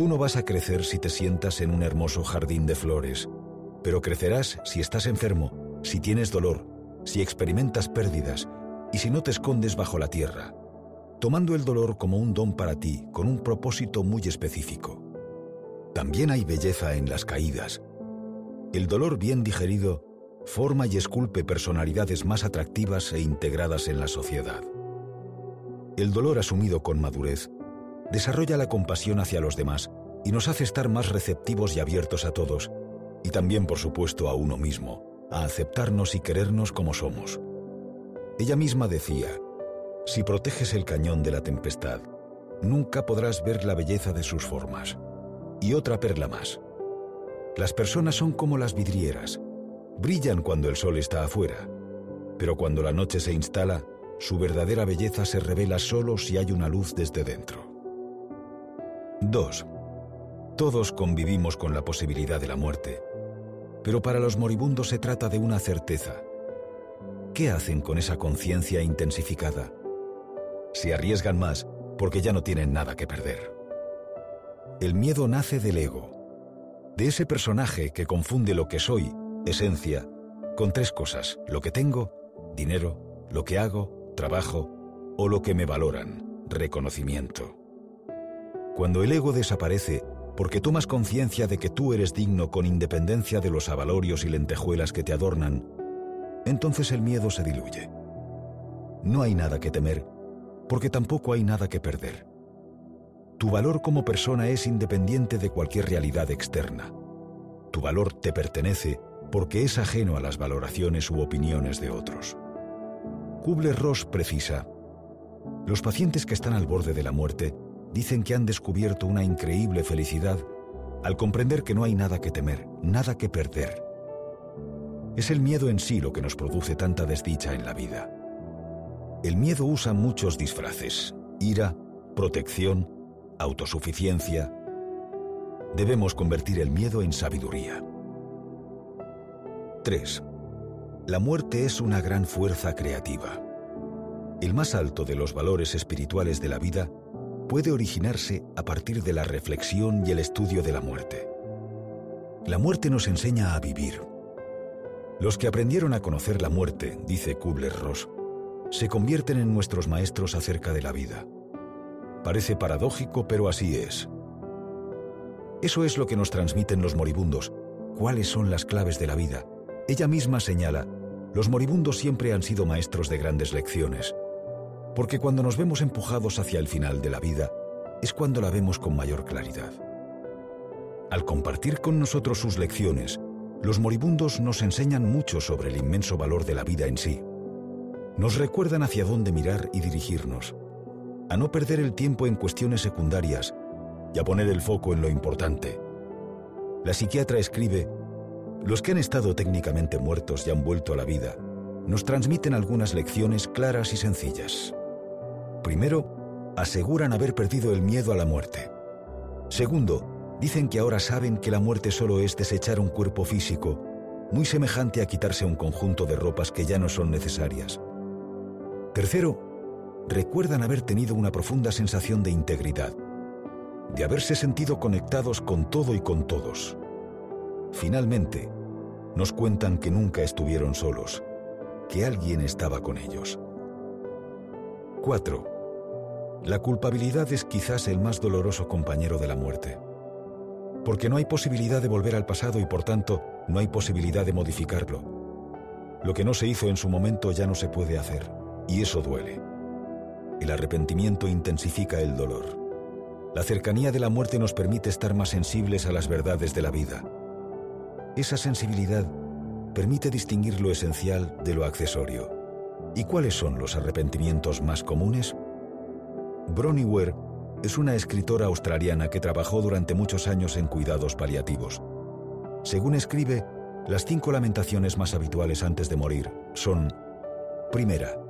Tú no vas a crecer si te sientas en un hermoso jardín de flores, pero crecerás si estás enfermo, si tienes dolor, si experimentas pérdidas y si no te escondes bajo la tierra, tomando el dolor como un don para ti con un propósito muy específico. También hay belleza en las caídas. El dolor bien digerido forma y esculpe personalidades más atractivas e integradas en la sociedad. El dolor asumido con madurez desarrolla la compasión hacia los demás y nos hace estar más receptivos y abiertos a todos, y también, por supuesto, a uno mismo, a aceptarnos y querernos como somos. Ella misma decía, si proteges el cañón de la tempestad, nunca podrás ver la belleza de sus formas. Y otra perla más. Las personas son como las vidrieras, brillan cuando el sol está afuera, pero cuando la noche se instala, su verdadera belleza se revela solo si hay una luz desde dentro. 2. Todos convivimos con la posibilidad de la muerte, pero para los moribundos se trata de una certeza. ¿Qué hacen con esa conciencia intensificada? Se arriesgan más porque ya no tienen nada que perder. El miedo nace del ego, de ese personaje que confunde lo que soy, esencia, con tres cosas, lo que tengo, dinero, lo que hago, trabajo, o lo que me valoran, reconocimiento. Cuando el ego desaparece, porque tomas conciencia de que tú eres digno con independencia de los avalorios y lentejuelas que te adornan, entonces el miedo se diluye. No hay nada que temer, porque tampoco hay nada que perder. Tu valor como persona es independiente de cualquier realidad externa. Tu valor te pertenece porque es ajeno a las valoraciones u opiniones de otros. Kubler-Ross precisa, los pacientes que están al borde de la muerte dicen que han descubierto una increíble felicidad al comprender que no hay nada que temer, nada que perder. Es el miedo en sí lo que nos produce tanta desdicha en la vida. El miedo usa muchos disfraces, ira, protección, autosuficiencia. Debemos convertir el miedo en sabiduría. 3. La muerte es una gran fuerza creativa. El más alto de los valores espirituales de la vida puede originarse a partir de la reflexión y el estudio de la muerte. La muerte nos enseña a vivir. Los que aprendieron a conocer la muerte, dice Kubler-Ross, se convierten en nuestros maestros acerca de la vida. Parece paradójico, pero así es. Eso es lo que nos transmiten los moribundos. ¿Cuáles son las claves de la vida? Ella misma señala, los moribundos siempre han sido maestros de grandes lecciones porque cuando nos vemos empujados hacia el final de la vida, es cuando la vemos con mayor claridad. Al compartir con nosotros sus lecciones, los moribundos nos enseñan mucho sobre el inmenso valor de la vida en sí. Nos recuerdan hacia dónde mirar y dirigirnos, a no perder el tiempo en cuestiones secundarias y a poner el foco en lo importante. La psiquiatra escribe, los que han estado técnicamente muertos y han vuelto a la vida, nos transmiten algunas lecciones claras y sencillas. Primero, aseguran haber perdido el miedo a la muerte. Segundo, dicen que ahora saben que la muerte solo es desechar un cuerpo físico, muy semejante a quitarse un conjunto de ropas que ya no son necesarias. Tercero, recuerdan haber tenido una profunda sensación de integridad, de haberse sentido conectados con todo y con todos. Finalmente, nos cuentan que nunca estuvieron solos, que alguien estaba con ellos. 4. La culpabilidad es quizás el más doloroso compañero de la muerte. Porque no hay posibilidad de volver al pasado y por tanto no hay posibilidad de modificarlo. Lo que no se hizo en su momento ya no se puede hacer, y eso duele. El arrepentimiento intensifica el dolor. La cercanía de la muerte nos permite estar más sensibles a las verdades de la vida. Esa sensibilidad permite distinguir lo esencial de lo accesorio. ¿Y cuáles son los arrepentimientos más comunes? Bronnie Ware es una escritora australiana que trabajó durante muchos años en cuidados paliativos. Según escribe, las cinco lamentaciones más habituales antes de morir son, primera,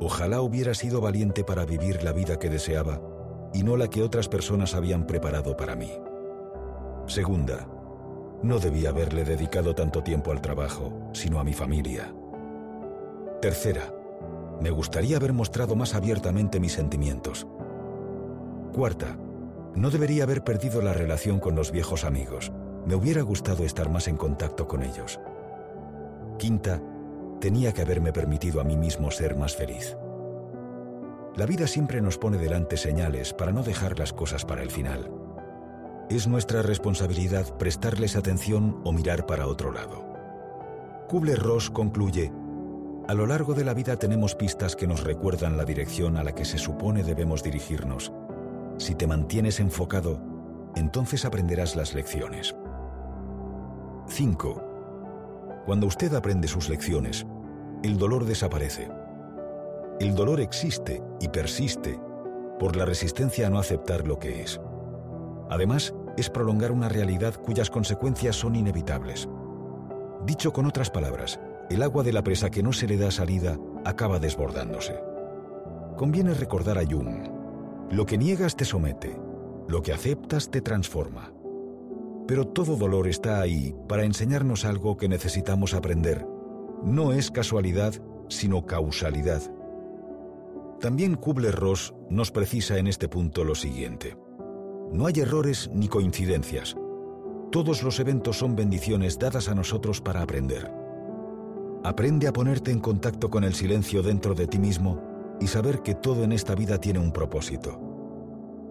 ojalá hubiera sido valiente para vivir la vida que deseaba y no la que otras personas habían preparado para mí. Segunda, no debía haberle dedicado tanto tiempo al trabajo, sino a mi familia. Tercera, me gustaría haber mostrado más abiertamente mis sentimientos. Cuarta, No debería haber perdido la relación con los viejos amigos. Me hubiera gustado estar más en contacto con ellos. Quinta, tenía que haberme permitido a mí mismo ser más feliz. La vida siempre nos pone delante señales para no dejar las cosas para el final. Es nuestra responsabilidad prestarles atención o mirar para otro lado. Kubler-Ross concluye, a lo largo de la vida tenemos pistas que nos recuerdan la dirección a la que se supone debemos dirigirnos. Si te mantienes enfocado, entonces aprenderás las lecciones. 5. Cuando usted aprende sus lecciones, el dolor desaparece. El dolor existe y persiste por la resistencia a no aceptar lo que es. Además, es prolongar una realidad cuyas consecuencias son inevitables. Dicho con otras palabras, el agua de la presa que no se le da salida acaba desbordándose. Conviene recordar a Jung, lo que niegas te somete, lo que aceptas te transforma. Pero todo dolor está ahí para enseñarnos algo que necesitamos aprender. No es casualidad, sino causalidad. También Kubler-Ross nos precisa en este punto lo siguiente. No hay errores ni coincidencias. Todos los eventos son bendiciones dadas a nosotros para aprender. Aprende a ponerte en contacto con el silencio dentro de ti mismo y saber que todo en esta vida tiene un propósito.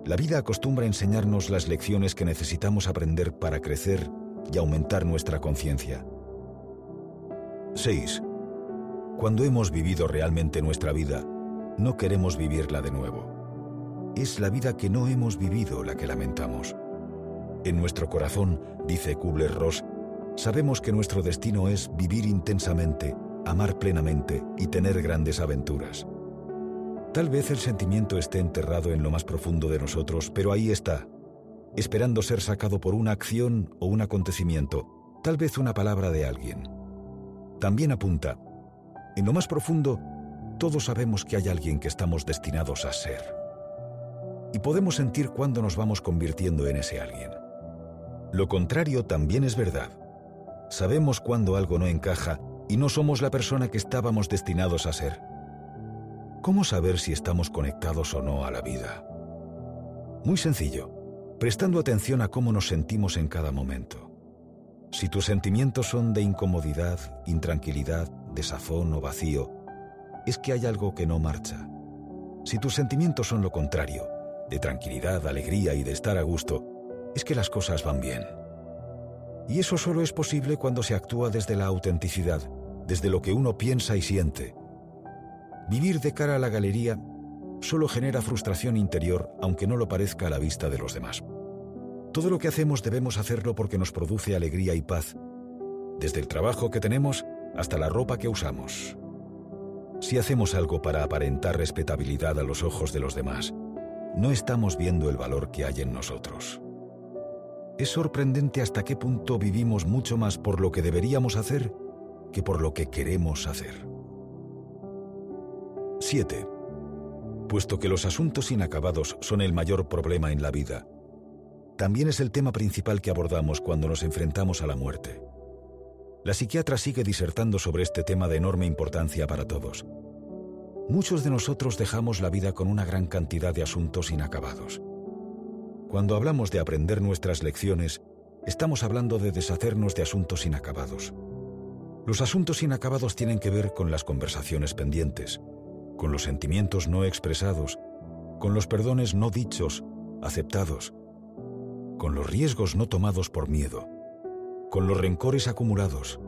La vida acostumbra enseñarnos las lecciones que necesitamos aprender para crecer y aumentar nuestra conciencia. 6. Cuando hemos vivido realmente nuestra vida, no queremos vivirla de nuevo. Es la vida que no hemos vivido la que lamentamos. En nuestro corazón, dice Kubler-Ross, sabemos que nuestro destino es vivir intensamente, amar plenamente y tener grandes aventuras. Tal vez el sentimiento esté enterrado en lo más profundo de nosotros, pero ahí está, esperando ser sacado por una acción o un acontecimiento, tal vez una palabra de alguien. También apunta, en lo más profundo todos sabemos que hay alguien que estamos destinados a ser. Y podemos sentir cuándo nos vamos convirtiendo en ese alguien. Lo contrario también es verdad. Sabemos cuándo algo no encaja y no somos la persona que estábamos destinados a ser. ¿Cómo saber si estamos conectados o no a la vida? Muy sencillo, prestando atención a cómo nos sentimos en cada momento. Si tus sentimientos son de incomodidad, intranquilidad, desazón o vacío, es que hay algo que no marcha. Si tus sentimientos son lo contrario, de tranquilidad, alegría y de estar a gusto, es que las cosas van bien. Y eso solo es posible cuando se actúa desde la autenticidad, desde lo que uno piensa y siente. Vivir de cara a la galería solo genera frustración interior, aunque no lo parezca a la vista de los demás. Todo lo que hacemos debemos hacerlo porque nos produce alegría y paz, desde el trabajo que tenemos hasta la ropa que usamos. Si hacemos algo para aparentar respetabilidad a los ojos de los demás, no estamos viendo el valor que hay en nosotros. Es sorprendente hasta qué punto vivimos mucho más por lo que deberíamos hacer que por lo que queremos hacer. 7. Puesto que los asuntos inacabados son el mayor problema en la vida, también es el tema principal que abordamos cuando nos enfrentamos a la muerte. La psiquiatra sigue disertando sobre este tema de enorme importancia para todos. Muchos de nosotros dejamos la vida con una gran cantidad de asuntos inacabados. Cuando hablamos de aprender nuestras lecciones, estamos hablando de deshacernos de asuntos inacabados. Los asuntos inacabados tienen que ver con las conversaciones pendientes, con los sentimientos no expresados, con los perdones no dichos, aceptados, con los riesgos no tomados por miedo, con los rencores acumulados,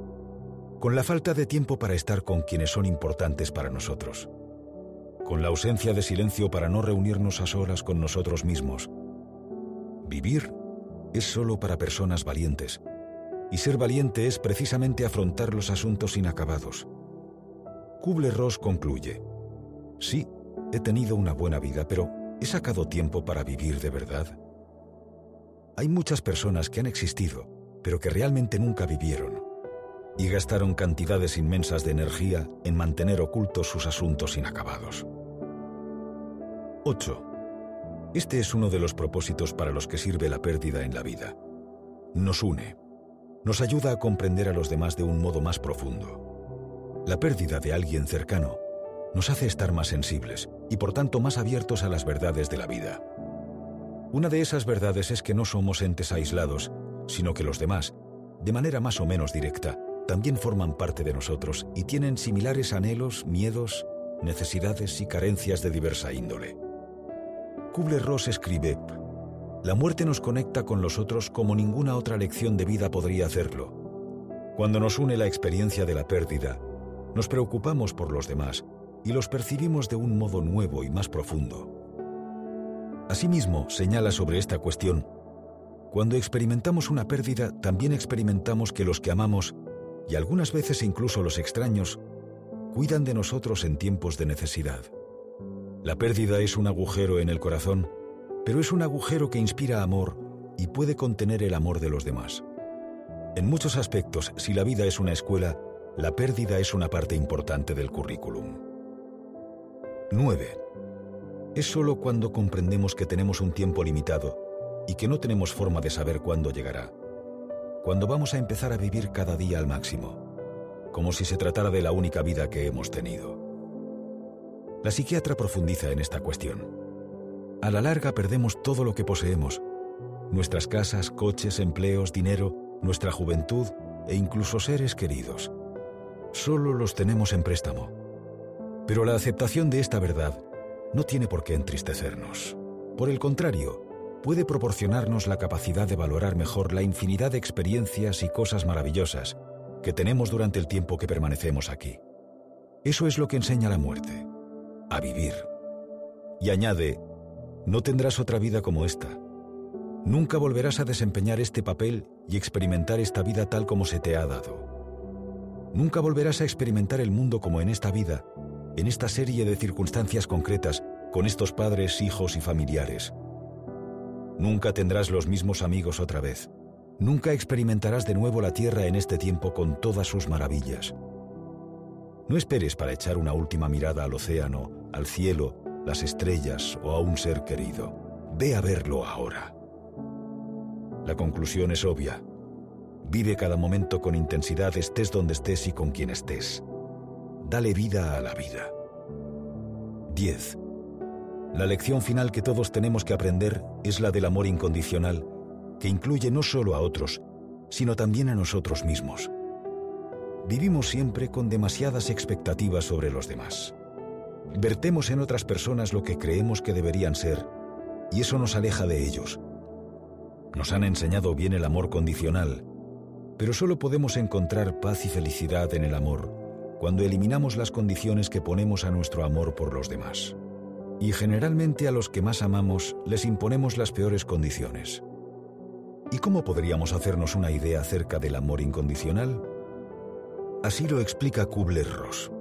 con la falta de tiempo para estar con quienes son importantes para nosotros, con la ausencia de silencio para no reunirnos a solas con nosotros mismos. Vivir es solo para personas valientes, y ser valiente es precisamente afrontar los asuntos inacabados. Kubler-Ross concluye, sí, he tenido una buena vida, pero ¿he sacado tiempo para vivir de verdad? Hay muchas personas que han existido, pero que realmente nunca vivieron, y gastaron cantidades inmensas de energía en mantener ocultos sus asuntos inacabados. 8. Este es uno de los propósitos para los que sirve la pérdida en la vida. Nos une. Nos ayuda a comprender a los demás de un modo más profundo. La pérdida de alguien cercano nos hace estar más sensibles y por tanto más abiertos a las verdades de la vida. Una de esas verdades es que no somos entes aislados, sino que los demás, de manera más o menos directa, también forman parte de nosotros y tienen similares anhelos, miedos, necesidades y carencias de diversa índole. Kubler-Ross escribe, La muerte nos conecta con los otros como ninguna otra lección de vida podría hacerlo. Cuando nos une la experiencia de la pérdida, nos preocupamos por los demás y los percibimos de un modo nuevo y más profundo. Asimismo, señala sobre esta cuestión, cuando experimentamos una pérdida, también experimentamos que los que amamos, y algunas veces incluso los extraños, cuidan de nosotros en tiempos de necesidad. La pérdida es un agujero en el corazón, pero es un agujero que inspira amor y puede contener el amor de los demás. En muchos aspectos, si la vida es una escuela, la pérdida es una parte importante del currículum. 9. Es solo cuando comprendemos que tenemos un tiempo limitado y que no tenemos forma de saber cuándo llegará, cuando vamos a empezar a vivir cada día al máximo, como si se tratara de la única vida que hemos tenido. La psiquiatra profundiza en esta cuestión. A la larga perdemos todo lo que poseemos, nuestras casas, coches, empleos, dinero, nuestra juventud e incluso seres queridos. Solo los tenemos en préstamo. Pero la aceptación de esta verdad no tiene por qué entristecernos. Por el contrario, puede proporcionarnos la capacidad de valorar mejor la infinidad de experiencias y cosas maravillosas que tenemos durante el tiempo que permanecemos aquí. Eso es lo que enseña la muerte, a vivir. Y añade, no tendrás otra vida como esta. Nunca volverás a desempeñar este papel y experimentar esta vida tal como se te ha dado. Nunca volverás a experimentar el mundo como en esta vida en esta serie de circunstancias concretas con estos padres, hijos y familiares. Nunca tendrás los mismos amigos otra vez. Nunca experimentarás de nuevo la tierra en este tiempo con todas sus maravillas. No esperes para echar una última mirada al océano, al cielo, las estrellas o a un ser querido. Ve a verlo ahora. La conclusión es obvia. Vive cada momento con intensidad, estés donde estés y con quien estés. Dale vida a la vida. 10. La lección final que todos tenemos que aprender es la del amor incondicional, que incluye no solo a otros, sino también a nosotros mismos. Vivimos siempre con demasiadas expectativas sobre los demás. Vertemos en otras personas lo que creemos que deberían ser, y eso nos aleja de ellos. Nos han enseñado bien el amor condicional, pero solo podemos encontrar paz y felicidad en el amor cuando eliminamos las condiciones que ponemos a nuestro amor por los demás. Y generalmente a los que más amamos les imponemos las peores condiciones. ¿Y cómo podríamos hacernos una idea acerca del amor incondicional? Así lo explica Kubler-Ross.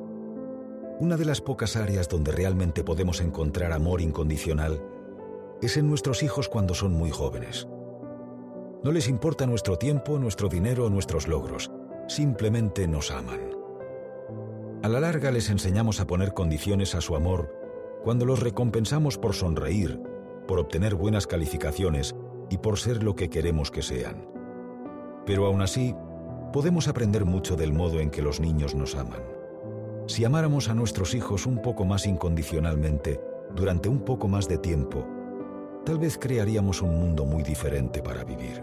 Una de las pocas áreas donde realmente podemos encontrar amor incondicional es en nuestros hijos cuando son muy jóvenes. No les importa nuestro tiempo, nuestro dinero o nuestros logros, simplemente nos aman. A la larga les enseñamos a poner condiciones a su amor cuando los recompensamos por sonreír, por obtener buenas calificaciones y por ser lo que queremos que sean. Pero aún así, podemos aprender mucho del modo en que los niños nos aman. Si amáramos a nuestros hijos un poco más incondicionalmente, durante un poco más de tiempo, tal vez crearíamos un mundo muy diferente para vivir.